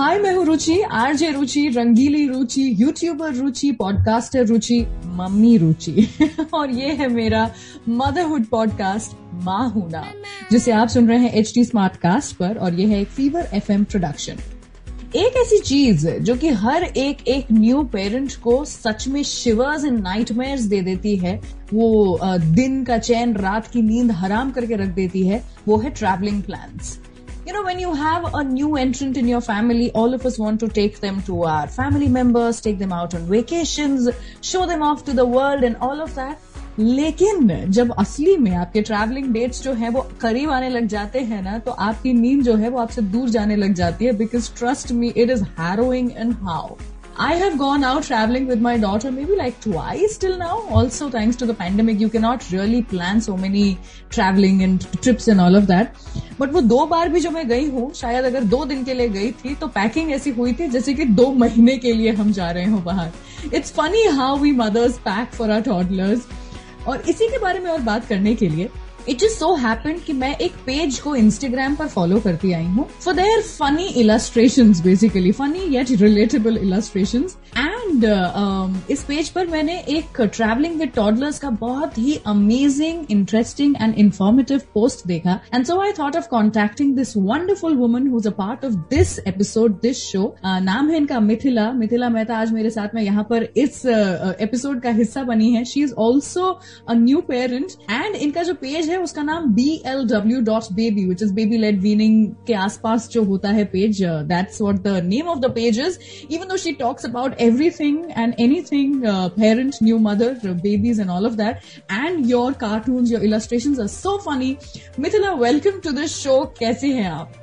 हाय मैं हूँ Ruchi, RJ Ruchi, Rangeli Ruchi youtuber Ruchi podcaster Ruchi, mummy Ruchi. और ये है मेरा मदरहुड पॉडकास्ट माँ हूना जिसे आप सुन रहे हैं एच टी स्मार्ट कास्ट पर, और ये है एक फीवर एफ़ एम प्रोडक्शन एक ऐसी चीज़ जो कि हर एक एक न्यू पेरेंट को सच में शिवर्स एंड नाइटमेयर्स दे देती है, वो दिन का चैन, रात की नींद हराम करके रख देती है, वो है travelling plans you know, when you have a new entrant in your family, all of us want to take them to our family members, take them out on vacations, show them off to the world and all of that. लेकिन जब असली में आपके travelling dates जो है वो करीब आने लग जाते हैं ना तो आपकी नींद जो है वो आपसे दूर जाने लग जाती है because trust me it is harrowing and how I have gone out traveling with my daughter maybe like twice till now. Also, thanks to the pandemic, you cannot really plan so many traveling and trips and all of that. But वो दो बार भी जो मैं गई हूँ शायद अगर दो दिन के लिए गई थी तो पैकिंग ऐसी हुई थी जैसे कि दो महीने के लिए हम जा रहे हो बाहर it's funny how we mothers pack for our toddlers और इसी के बारे में और बात करने के लिए इट जस्ट सो हैपन कि मैं एक पेज को इंस्टाग्राम पर फॉलो करती आई हूँ for their funny illustration basically funny yet relatable illustration and इस पेज पर मैंने एक ट्रेवलिंग विद टॉडलर्स का बहुत ही amazing interesting and informative post देखा. And so I thought of contacting this wonderful woman who's a part of this episode this show नाम है इनका मिथिला. मिथिला मेहता आज मेरे साथ में यहाँ पर इस एपिसोड uh, का हिस्सा बनी है. She is also a new parent and इनका जो पेज है उसका नाम B L W dot baby which is baby led weaning के आसपास जो होता है page that's what the name of the page is even though she talks about everything and anything parent new mother babies and all of that and your cartoon your illustration are so funny Mithila welcome to this show कैसे हैं आप?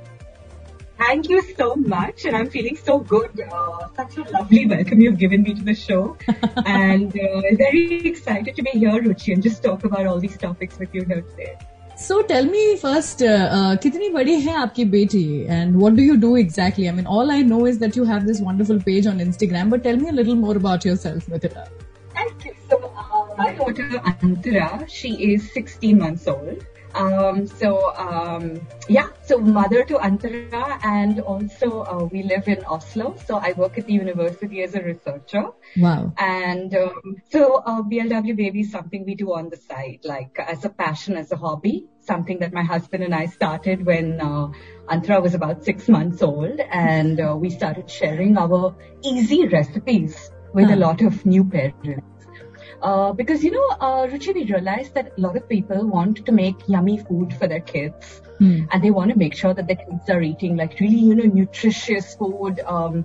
Thank you so much, and I'm feeling so good. Uh, such a lovely welcome you've given me to the show, and uh, very excited to be here, Ruchi, and just talk about all these topics with you here today. So tell me first, uh, कितनी बड़ी है आपकी बेटी and what do you do exactly? I mean, all I know is that you have this wonderful page on Instagram, but tell me a little more about yourself, Mithila. Thank you. So uh, my daughter Antara, she is 16 months old. um, so um, yeah, so mother to Antara, and also uh, we live in Oslo. So I work at the university as a researcher. Wow. And um, so uh, BLW Baby is something we do on the side, like as a passion, as a hobby. Something that my husband and I started when uh, Antara was about six months old, and uh, we started sharing our easy recipes with Huh. a lot of new parents. Uh, because you know, uh, Ruchi, we realized that a lot of people want to make yummy food for their kids, Hmm. and they want to make sure that their kids are eating like really, you know, nutritious food, um,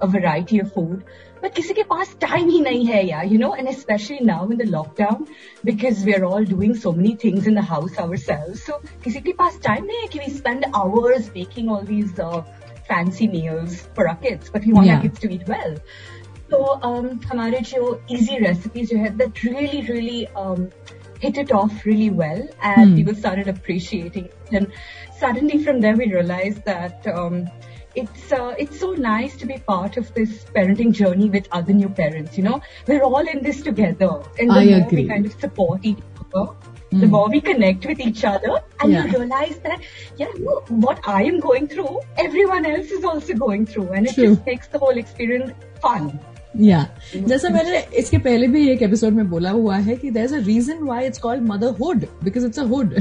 a variety of food. But किसी के पास time ही नहीं है यार, you know, and especially now in the lockdown, because we're all doing so many things in the house ourselves. So किसी के पास time नहीं है कि we spend hours making all these uh, fancy meals for our kids, but we want Yeah. our kids to eat well. So um, हमारे जो easy recipes जो है that really really um, hit it off really well and Hmm. people started appreciating it and suddenly from there we realized that um, it's uh, it's so nice to be part of this parenting journey with other new parents you know we're all in this together and the I more agree. we kind of support each other the Hmm. more we connect with each other and Yeah. you realize that yeah you know, what I am going through everyone else is also going through and it True. just makes the whole experience fun या जैसा मैंने इसके पहले भी एक episode में बोला हुआ है कि there is a reason why it's called motherhood because it's a hood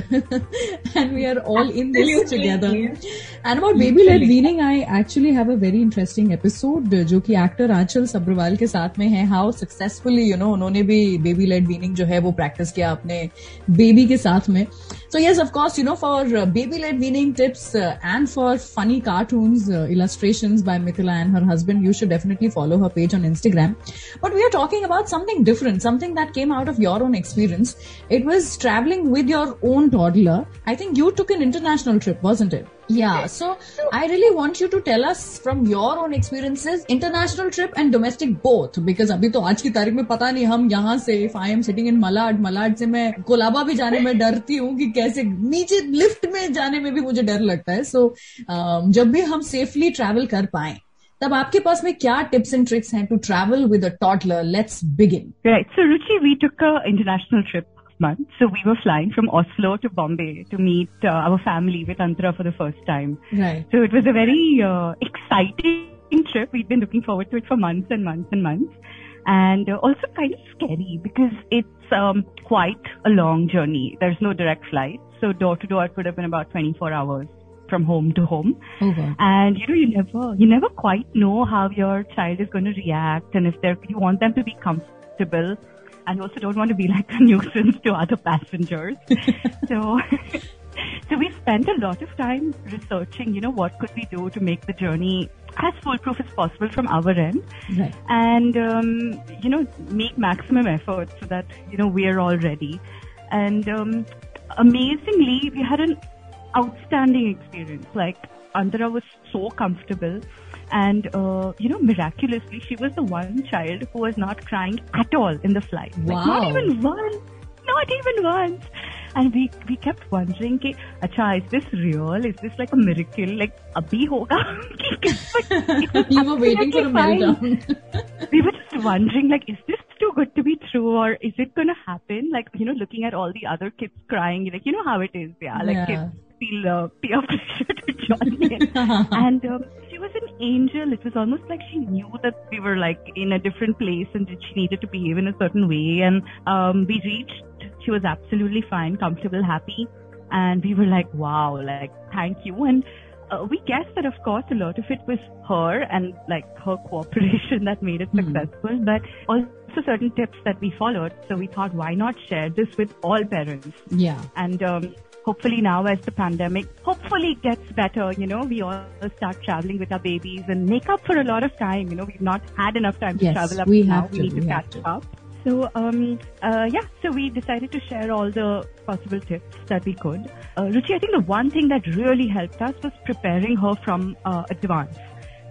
and we are all in this together and about baby led weaning I actually have a very interesting episode जो कि actor आंचल सब्रवाल के साथ में है. How successfully you know उन्होंने भी baby led weaning जो है वो प्रैक्टिस किया अपने बेबी के साथ में. So yes, of course, you know, for uh, baby led weaning tips uh, and for funny cartoons, uh, illustrations by Mithila and her husband, you should definitely follow her page on Instagram. But we are talking about something different, something that came out of your own experience. It was traveling with your own toddler. I think you took an international trip, wasn't it? Yeah. So I really want you to tell us from your own experiences, international trip and domestic both, because अभी तो आज की तारीख में पता नहीं हम यहाँ से if I am sitting in Malad Malad से मैं कोलाबा भी जाने में डरती हूँ कि कैसे नीचे लिफ्ट में जाने में भी मुझे डर लगता है सो so, जब भी हम सेफली ट्रैवल कर पाए तब आपके पास में क्या टिप्स एंड ट्रिक्स हैं to travel with a toddler let's begin Right. So, Ruchi, we took a international trip month. So we were flying from Oslo to Bombay to meet uh, our family with Antara for the first time. Right. So it was a very uh, exciting trip. We'd been looking forward to it for months and months and months. And uh, also kind of scary because it's um, quite a long journey. There's no direct flight. So door to door it would have been about 24 hours from home to home. Okay. And you know, you never, you never quite know how your child is going to react and if they're, you want them to be comfortable and also don't want to be like a nuisance to other passengers. so, so we spent a lot of time researching, you know, what could we do to make the journey as foolproof as possible from our end Right. and um, you know make maximum effort so that you know we're all ready and um, amazingly we had an outstanding experience. Like Antara was so comfortable, and uh, you know, miraculously, she was the one child who was not crying at all in the flight. Wow. Like, not even once. Not even once. And we we kept wondering, कि acha, is this real? Is this like a miracle? Like abhi hoga? you were waiting for a meltdown. we were just wondering, like, is this too good to be true or is it going to happen? Like, you know, looking at all the other kids crying, like, you know how it is. Yeah, like yeah. kids feel uh, peer pressure to join in. And um, she was an angel. It was almost like she knew that we were like in a different place and that she needed to behave in a certain way. And um, we reached. She was absolutely fine comfortable happy. And we were like wow like thank you. And uh, we guessed that of course a lot of it was her and like her cooperation that made it Mhm. successful but also certain tips that we followed so we thought why not share this with all parents Yeah. and um, hopefully now as the pandemic hopefully gets better you know we all start traveling with our babies and make up for a lot of time you know we've not had enough time to Yes, travel up we to now have we to, need to we have catch to. up so um, uh, yeah, so we decided to share all the possible tips that we could. Uh, Ruchi, I think the one thing that really helped us was preparing her from uh, advance.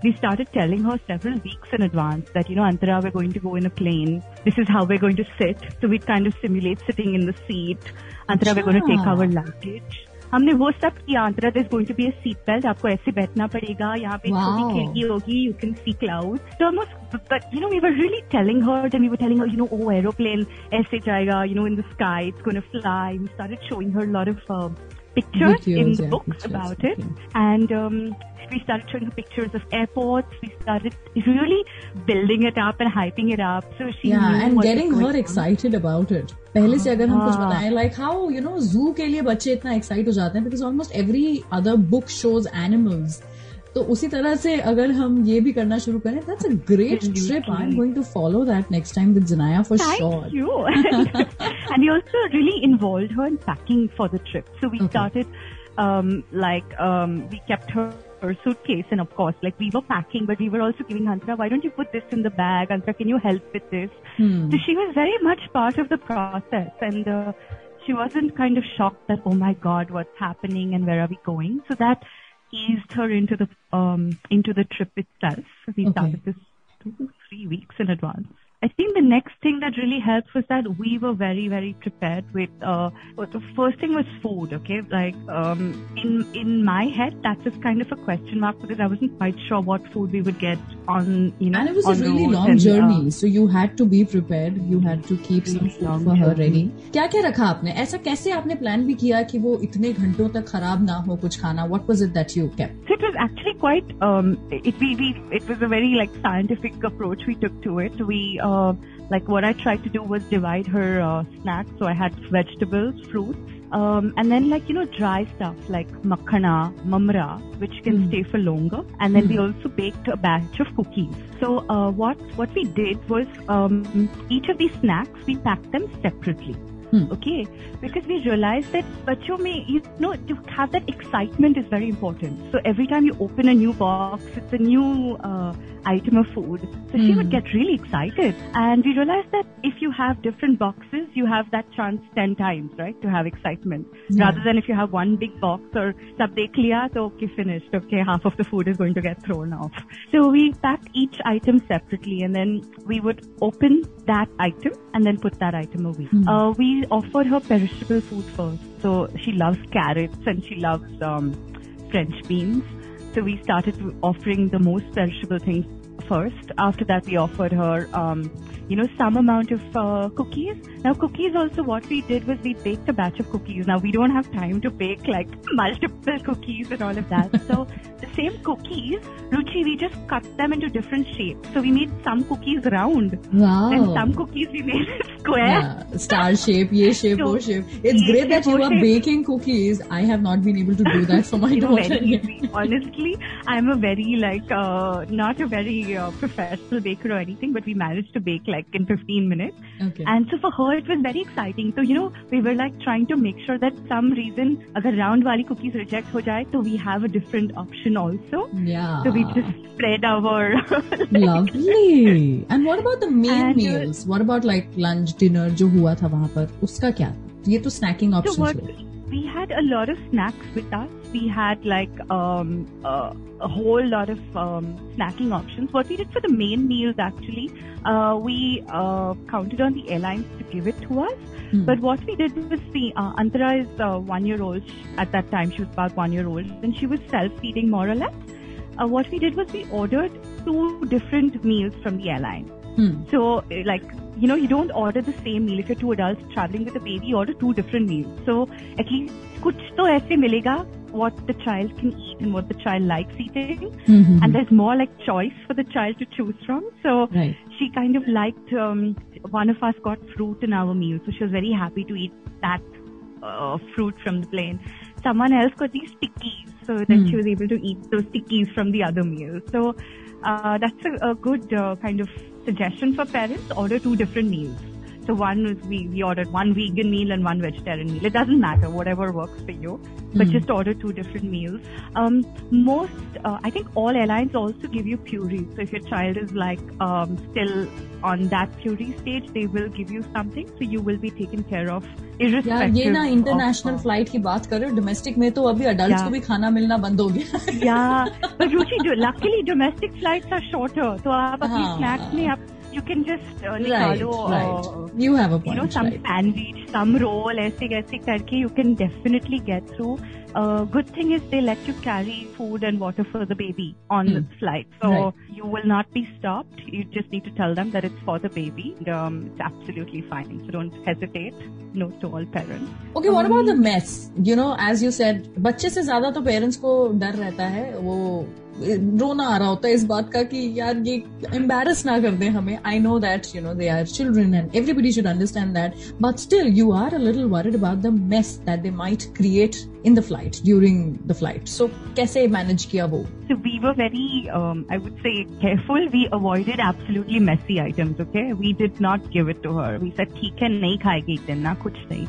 We started telling her several weeks in advance that you know Antara, we're going to go in a plane. This is how we're going to sit. So we kind of simulate sitting in the seat. Antara, we're going to take our luggage. हमने वो सब किया। Antara this going to be a seat belt आपको ऐसे बैठना पड़ेगा। यहाँ पे छोटी खिड़की होगी यू कैन सी क्लाउड तो almost but you know we were really telling her and we were telling her you know oh aeroplane ऐसे जाएगा you know in the sky it's gonna fly we started showing her lot of pictures in the books about it and we started showing her pictures of airports. We started really building it up and hyping it up. So she Yeah, knew and what was getting going her on. excited about it. पहले से अगर हम कुछ हाँ. बताएं like how you know zoo के लिए बच्चे इतना excite हो जाते हैं because almost every other book shows animals. तो उसी तरह से अगर हम ये भी करना शुरू करें that's a great Absolutely. trip. I'm going to follow that next time with Zanaya for Thank sure. you. and we also really involved her in packing for the trip. So we Okay. started, um, like, um, we kept her, her suitcase and of course, like we were packing, but we were also giving Antara, why don't you put this in the bag? Antara, can you help with this? Hmm. So she was very much part of the process and uh, she wasn't kind of shocked that, oh my God, what's happening and where are we going? So that eased her into the, um, into the trip itself. We Okay. started this two, three weeks in advance. I think the next thing that really helped was that we were very, very prepared with, uh, well, the first thing was food, okay? Like, um, in, in my head, that was kind of a question mark because I wasn't quite sure what food we would get on, you know, And it was on a the really roads long and, uh, journey, so you had to be prepared. You had to keep some Really food long for her journey. ready. क्या क्या रखा आपने ऐसा कैसे आपने plan भी किया कि वो इतने घंटों तक खराब ना हो कुछ खाना What was it that you kept? it was actually quite, um, it, we, we, it was a very like scientific approach we took to it. We, uh, like what I tried to do was divide her uh, snacks. So I had vegetables, fruits, um, and then like, you know, dry stuff like makhana, mamra, which can Mm. stay for longer. And then we Mm. also baked a batch of cookies. So, uh, what, what we did was, um, each of these snacks, we packed them separately. Hmm. Okay, because we realize that but you know, to have that excitement is very important. So every time you open a new box, it's a new uh, item of food. So she would hmm. get really excited, and we realized that if you have different boxes, you have that chance ten times, right, to have excitement, rather than if you have one big box or sab dekh liya, okay, finished. Okay, half of the food is going to get thrown off. So we pack each item separately, and then we would open that item and then put that item away. Hmm. Uh, we offered her perishable food first. So she loves carrots and she loves um, French beans. So we started offering the most perishable things first. After that, we offered her, um, you know, some amount of uh, cookies. Now, cookies also, what we did was we baked a batch of cookies. Now, we don't have time to bake like multiple cookies and all of that. so, the same cookies, Ruchi, we just cut them into different shapes. So, we made some cookies round. Wow. And some cookies we made square. Yeah, star shape, ye shape, So, shape. It's great that you are shape. baking cookies. I have not been able to do that for my daughter. very yet. easy. Honestly, I'm a very like uh, not a very uh, professional baker or anything, but we managed to bake like in 15 minutes. Okay. And so for her, it was very exciting. So you know, we were like trying to make sure that some reason, agar round wali cookies reject ho jaye, so we have a different option also. yeah. So we just spread our Lovely. And what about the main And, uh, meals? What about like lunch, dinner जो हुआ था वहाँ पर उसका क्या? ये तो snacking So options what हुए. we had a lot of snacks with us. We had like um, uh, a whole lot of um, snacking options. What we did for the main meals actually, uh, we uh, counted on the airlines to give it to us. Hmm. But what we did was the uh, Antara is uh, one year old. At that time, she was about one year old, and she was self feeding more or less. Uh, what we did was we ordered two different meals from the airline. Hmm. So, eh, like, you know, you don't order the same meal. If you're two adults traveling with a baby, you order two different meals. So, at least kuch to aise milega what the child can eat and what the child likes eating. Mm-hmm. And there's more like choice for the child to choose from. So right. she kind of liked, um, one of us got fruit in our meal. So she was very happy to eat that uh, fruit from the plane. Someone else got these stickies. So then hmm. she was able to eat those stickies from the other meal. So uh, that's a, a good uh, kind of suggestion for parents. Order two different meals. So one was we, we ordered one vegan meal and one vegetarian meal. It doesn't matter, whatever works for you. But Hmm. just order two different meals. Um, most, uh, I think all airlines also give you puree. So if your child is like um, still on that puree stage, they will give you something. So you will be taken care of यार irrespective. ये ना of, international uh, flight की बात करें domestic में तो अभी adult Yeah. को भी खाना मिलना बंद हो गया yeah, but Ruchi, do- luckily domestic flights are shorter. So आप अपनी हाँ. snacks में आप यू कैन जस्ट निकालो you have you know some sandwich some roll ऐसे कैसे करके you can definitely get through good thing is they let you carry food and water for the baby on the flight so you will not be stop you just need to tell them that is for the baby it's absolutely fine so don't hesitate no to all parents okay what about the mess you know as you said बच्चे से ज़्यादा तो parents को डर रहता है वो रोना आ रहा होता है इस बात का कि यार ये एम्बेरस ना कर दे हमें I know that you know they are children and everybody should understand that but still you are a little worried about the mess that they might create in the flight during the flight so कैसे manage किया वो So we were very, um, I would say, careful. We avoided absolutely messy items. Okay, we did not give it to her. We said, "ठीक है, नहीं खाएगी इतने कुछ नहीं."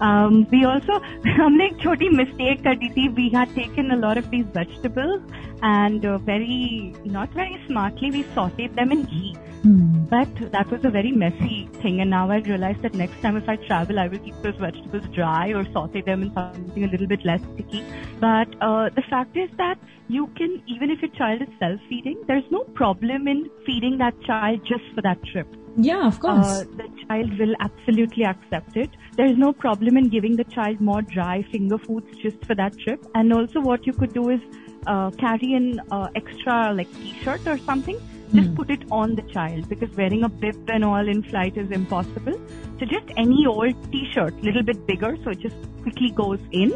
Um, we also हमने एक छोटी mistake कर दी थी. We had taken a lot of these vegetables and uh, very not very smartly we sautéed them in ghee. But that was a very messy thing, and now I realize that next time if I travel, I will keep those vegetables dry or saute them in something a little bit less sticky. But uh, the fact is that you can, even if your child is self-feeding, there's no problem in feeding that child just for that trip. Yeah, of course. Uh, the child will absolutely accept it. There is no problem in giving the child more dry finger foods just for that trip. And also, what you could do is uh, carry an uh, extra like t-shirt or something. Just Hmm. put it on the child because wearing a bib and all in flight is impossible. So just any old t-shirt, little bit bigger, so it just quickly goes in.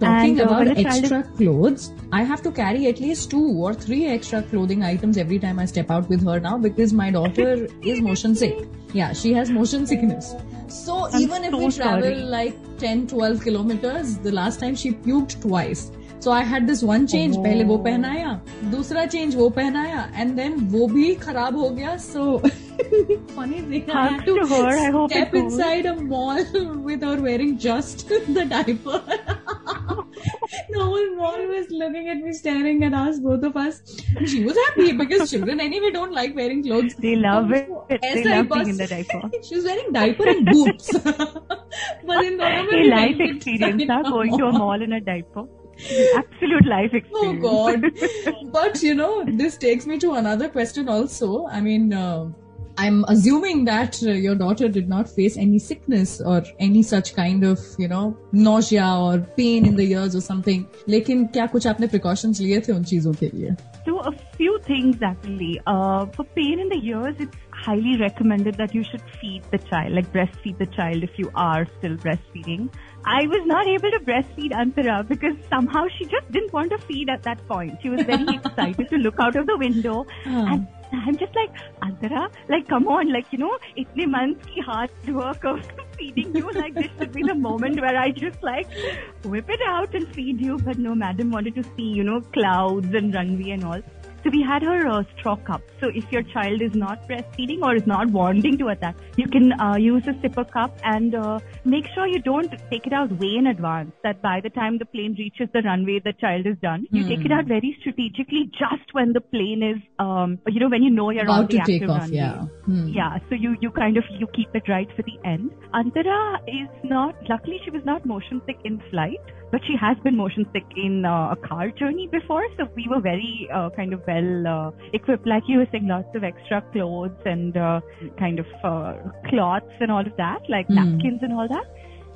Talking and, uh, about when a is- extra clothes, I have to carry at least two or three extra clothing items every time I step out with her now because my daughter is motion sick. Yeah, she has motion sickness. So I'm even if so we travel sorry. like 10, 12 kilometers, the last time she puked twice. So I had this one change. Oh. पहले वो पहनाया दूसरा change वो पहनाया and then वो भी खराब हो गया सो funny thing I had Hugs to to her. I hope it step goes. inside a mall with her wearing just the diaper. the one mall was looking at me, staring at us, both of us. And she was happy because children anyway don't like wearing clothes. They love it. They love was, in the diaper. she was wearing diaper and boots. but in November, a life experience, huh? going to a mall in a diaper. Absolute life oh, experience. Oh God! But you know, this takes me to another question. Also, I mean, uh, I'm assuming that uh, your daughter did not face any sickness or any such kind of, you know, nausea or pain in the ears or something. लेकिन क्या कुछ आपने precautions लिए थे उन चीजों के लिए? So a few things actually. Uh, for pain in the ears, it's highly recommended that you should feed the child, like breastfeed the child if you are still breastfeeding. I was not able to breastfeed Antara because somehow she just didn't want to feed at that point. She was very excited to look out of the window Oh. and I'm just like, Antara, like come on, like you know, itne months ki hard work of feeding you, like this should be the moment where I just like whip it out and feed you. But no, madam wanted to see, you know, clouds and runway and all. So we had her uh, straw cup. So if your child is not breastfeeding or is not wanting to attack, you can uh, use a sipper cup and uh, make sure you don't take it out way in advance. That by the time the plane reaches the runway, the child is done. You take it out very strategically, just when the plane is, um, you know, when you know you're on About the to take off, runway. yeah. Hmm. Yeah, so you, you kind of, you keep it right for the end. Antara is not, luckily she was not motion sick in flight, but she has been motion sick in uh, a car journey before, so we were very uh, kind of well uh, equipped, like you were saying, lots of extra clothes and uh, kind of uh, cloths and all of that, like Hmm. napkins and all that.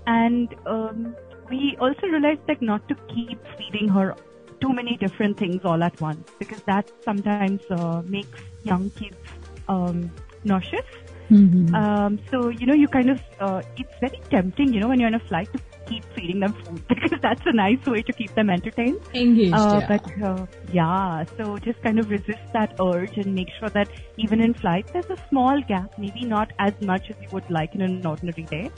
And um, we also realized that not to keep feeding her too many different things all at once because that sometimes uh, makes young kids um, nauseous. Mhm. Um, so you know, you kind of uh, it's very tempting, you know, when you're on a flight to keep feeding them food because that's a nice way to keep them entertained. Engaged, Uh, yeah. But uh, yeah, so just kind of resist that urge and make sure that even in flight there's a small gap, maybe not as much as you would like in an ordinary day,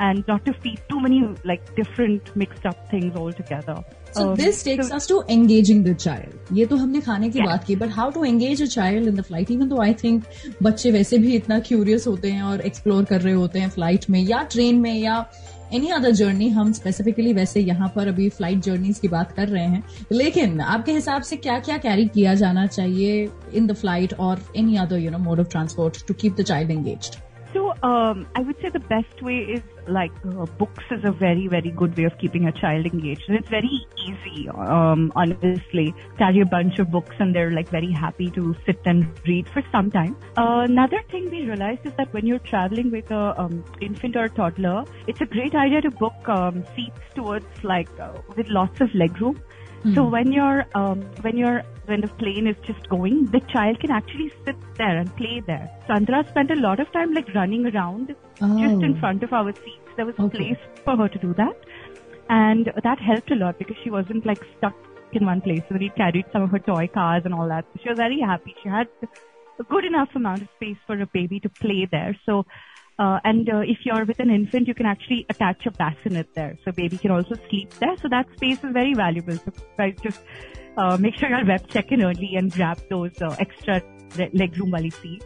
and not to feed too many like different mixed up things all together. So Um, this takes so- us to engaging the child. ये तो हमने खाने की Yeah. बात की but how to engage a child in the flight even though I think बच्चे वैसे भी इतना curious होते हैं और explore कर रहे होते हैं flight में या train में या एनी अदर जर्नी हम स्पेसिफिकली वैसे यहाँ पर अभी फ़्लाइट जर्नीज की बात कर रहे हैं, लेकिन आपके हिसाब से क्या क्या कैरी किया जाना चाहिए इन द फ़्लाइट और any other you know mode of transport to keep the child engaged um, I would say the best way is like uh, books is a very very good way of keeping a child engaged. And it's very easy, um, honestly. Carry a bunch of books and they're like very happy to sit and read for some time. Uh, another thing we realized is that when you're traveling with a um, infant or a toddler, it's a great idea to book um, seats towards like uh, with lots of leg room. So when you're um, when you're when the plane is just going, the child can actually sit there and play there. Antara spent a lot of time like running around just in Oh. front of our seats. There was a Okay. place for her to do that, and that helped a lot because she wasn't like stuck in one place. So we carried some of her toy cars and all that. So she was very happy. She had a good enough amount of space for a baby to play there. So. Uh, and uh, if you're with an infant, you can actually attach a bassinet there, so baby can also sleep there. So that space is very valuable. So guys, just uh, make sure you're web check-in early and grab those uh, extra le- legroom wali seats.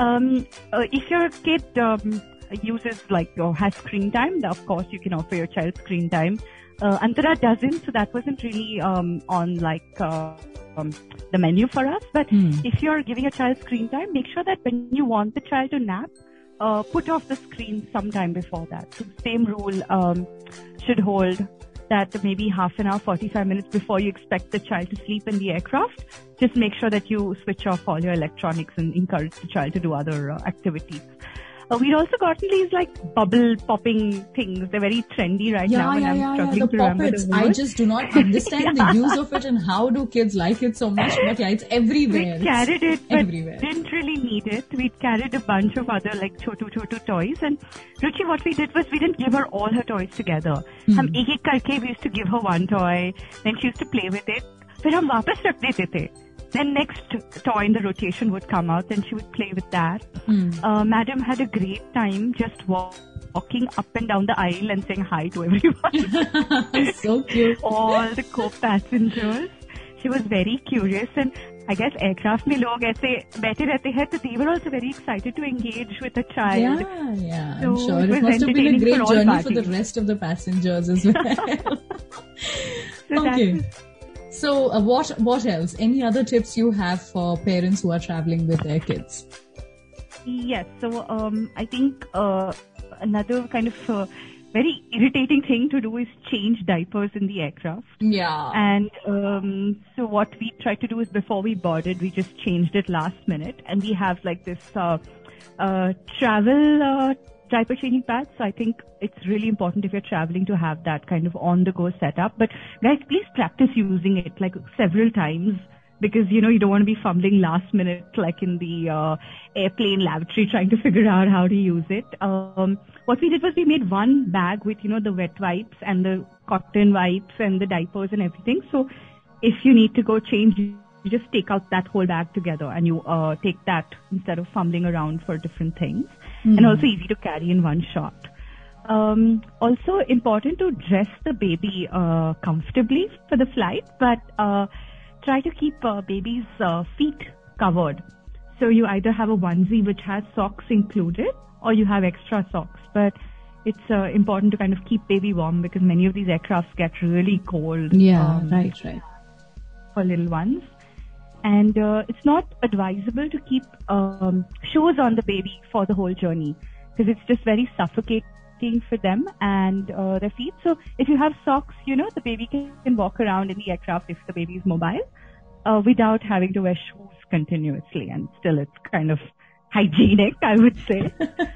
Um, uh, if your kid um, uses like or has screen time, of course you can offer your child screen time. Uh, Antara doesn't, so that wasn't really um, on like uh, um, the menu for us. But Hmm. if you're giving a child screen time, make sure that when you want the child to nap, uh, put off the screen sometime before that. So the same rule um, should hold that maybe half an hour, 45 minutes before you expect the child to sleep in the aircraft, just make sure that you switch off all your electronics and encourage the child to do other uh, activities. Uh, we'd also gotten these like bubble popping things. They're very trendy right yeah, now, and yeah, I'm yeah, yeah. struggling The to remember poppets. the I word. just do not understand the use of it and how do kids like it so much. But yeah, it's everywhere. We carried it, but everywhere. didn't really need it. We carried a bunch of other like chotu chotu toys. And Ruchi, what we did was we didn't give her all her toys together. हम एक एक करके we used to give her one toy. Then she used to play with it. फिर हम वापस रख देते थे. Then next toy in the rotation would come out, and she would play with that. Hmm. Uh, Madam had a great time just walk, walking up and down the aisle and saying hi to everyone. so cute. all the co-passengers. She was very curious and I guess aircraft में लोग ऐसे बैठे रहते हैं तो they were also very excited to engage with a child. Yeah, yeah, I'm So sure. it It was must have been a entertaining great for all journey for the parties. rest of the passengers as well. So that okay. So, uh, what what else? Any other tips you have for parents who are traveling with their kids? Yes. So um, I think uh, another kind of uh, very irritating thing to do is change diapers in the aircraft. Yeah. And um, so what we tried to do is before we boarded, we just changed it last minute, and we have like this uh, uh, travel uh, diaper changing pads. So I think it's really important if you're traveling to have that kind of on the go setup. But guys, please practice using it like several times because you know you don't want to be fumbling last minute like in the uh, airplane lavatory trying to figure out how to use it. Um, what we did was we made one bag with you know the wet wipes and the cotton wipes and the diapers and everything. So if you need to go change, you just take out that whole bag together and you uh, take that instead of fumbling around for different things. Mm-hmm. And also easy to carry in one shot. Um, also important to dress the baby uh, comfortably for the flight, but uh, try to keep uh, baby's uh, feet covered. So you either have a onesie which has socks included, or you have extra socks. But it's uh, important to kind of keep baby warm because many of these aircrafts get really cold. Yeah, um, right, right. For little ones And uh, it's not advisable to keep um, shoes on the baby for the whole journey because it's just very suffocating for them and uh, their feet. So if you have socks, you know, the baby can, can walk around in the aircraft if the baby is mobile uh, without having to wear shoes continuously. And still, it's kind of hygienic, I would say.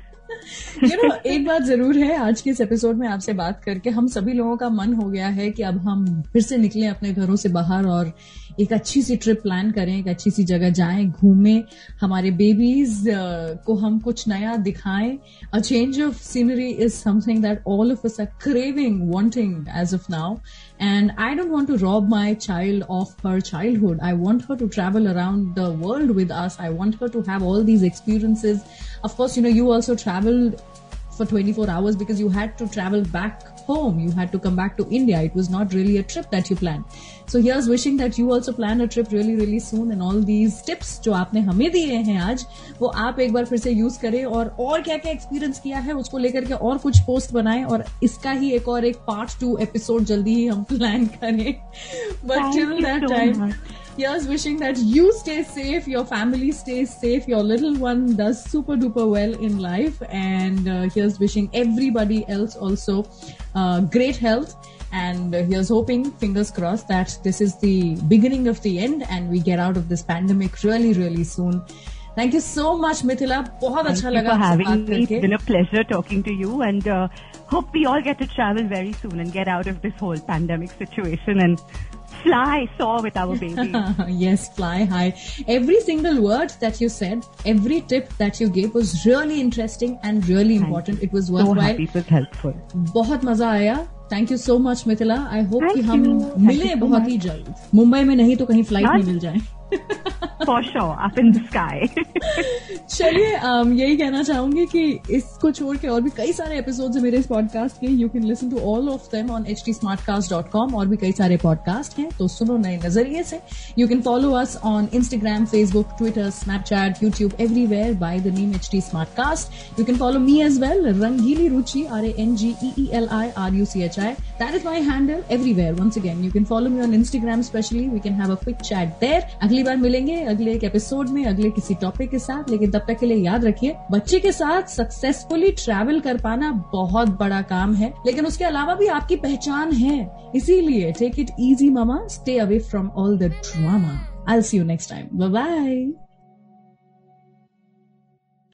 you know, एक बात जरूर है आज के इस episode में आपसे बात करके हम सभी लोगों का मन हो गया है कि अब हम फिर से निकले अपने घरों से बाहर और एक अच्छी सी ट्रिप प्लान करें, एक अच्छी सी जगह जाएँ, घूमें, हमारे बेबीज को हम कुछ नया दिखाएँ। A change of scenery is something that all of us are craving wanting as of now and I don't want to rob my child of her childhood I want her to travel around the world with us I want her to have all these experiences of course you know you also travel for 24 hours because you had to travel back home. You had to come back to India. It was not really a trip that you planned. So here's wishing that you also plan a trip really really soon and all these tips जो आपने हमें दिए हैं आज वो आप एक बार फिर से यूज करें और और क्या क्या एक्सपीरियंस किया है उसको लेकर के और कुछ पोस्ट बनाएं और इसका ही एक और एक पार्ट टू एपिसोड जल्दी ही हम प्लान करें but till that time Here's wishing that you stay safe, your family stays safe, your little one does super duper well in life, and uh, here's wishing everybody else also uh, great health and here's hoping, fingers crossed, that this is the beginning of the end and we get out of this pandemic really, really soon. Thank you so much, Mithila. बहुत अच्छा लगा for having me. It's been a pleasure talking to you and uh, hope we all get to travel very soon and get out of this whole pandemic situation and fly soar with our baby. yes, fly high. Every single word that you said, every tip that you gave was really interesting and really important. It was worthwhile. So happy it was helpful. बहुत मजा आया thank you so much Mithila I hope कि हम मिले बहुत ही जल्द मुंबई में नहीं तो कहीं फ्लाइट में मिल जाए चलिए um, यही कहना चाहूँगी कि इसको छोड़ के और भी कई सारे एपिसोड्स हैं मेरे इस पॉडकास्ट के। You can listen to all of them on H T और भी कई सारे पॉडकास्ट हैं। तो सुनो नए नज़रिए से। You can follow us on Instagram Facebook Twitter Snapchat YouTube everywhere by the name H T Smartcast you can follow me as well Rangeli Ruchi R A N G E L I R U C H I that is my handle everywhere once again you can follow me on Instagram specially we can have a quick chat there अगली अगली बार मिलेंगे, अगले एक episode में, अगले किसी topic के साथ। लेकिन तब तक के लिए याद रखिए, बच्चे के साथ सक्सेसफुली ट्रैवल कर पाना बहुत बड़ा काम है। लेकिन उसके अलावा भी आपकी पहचान है। इसीलिए take it easy mama stay away from all the drama I see you next time bye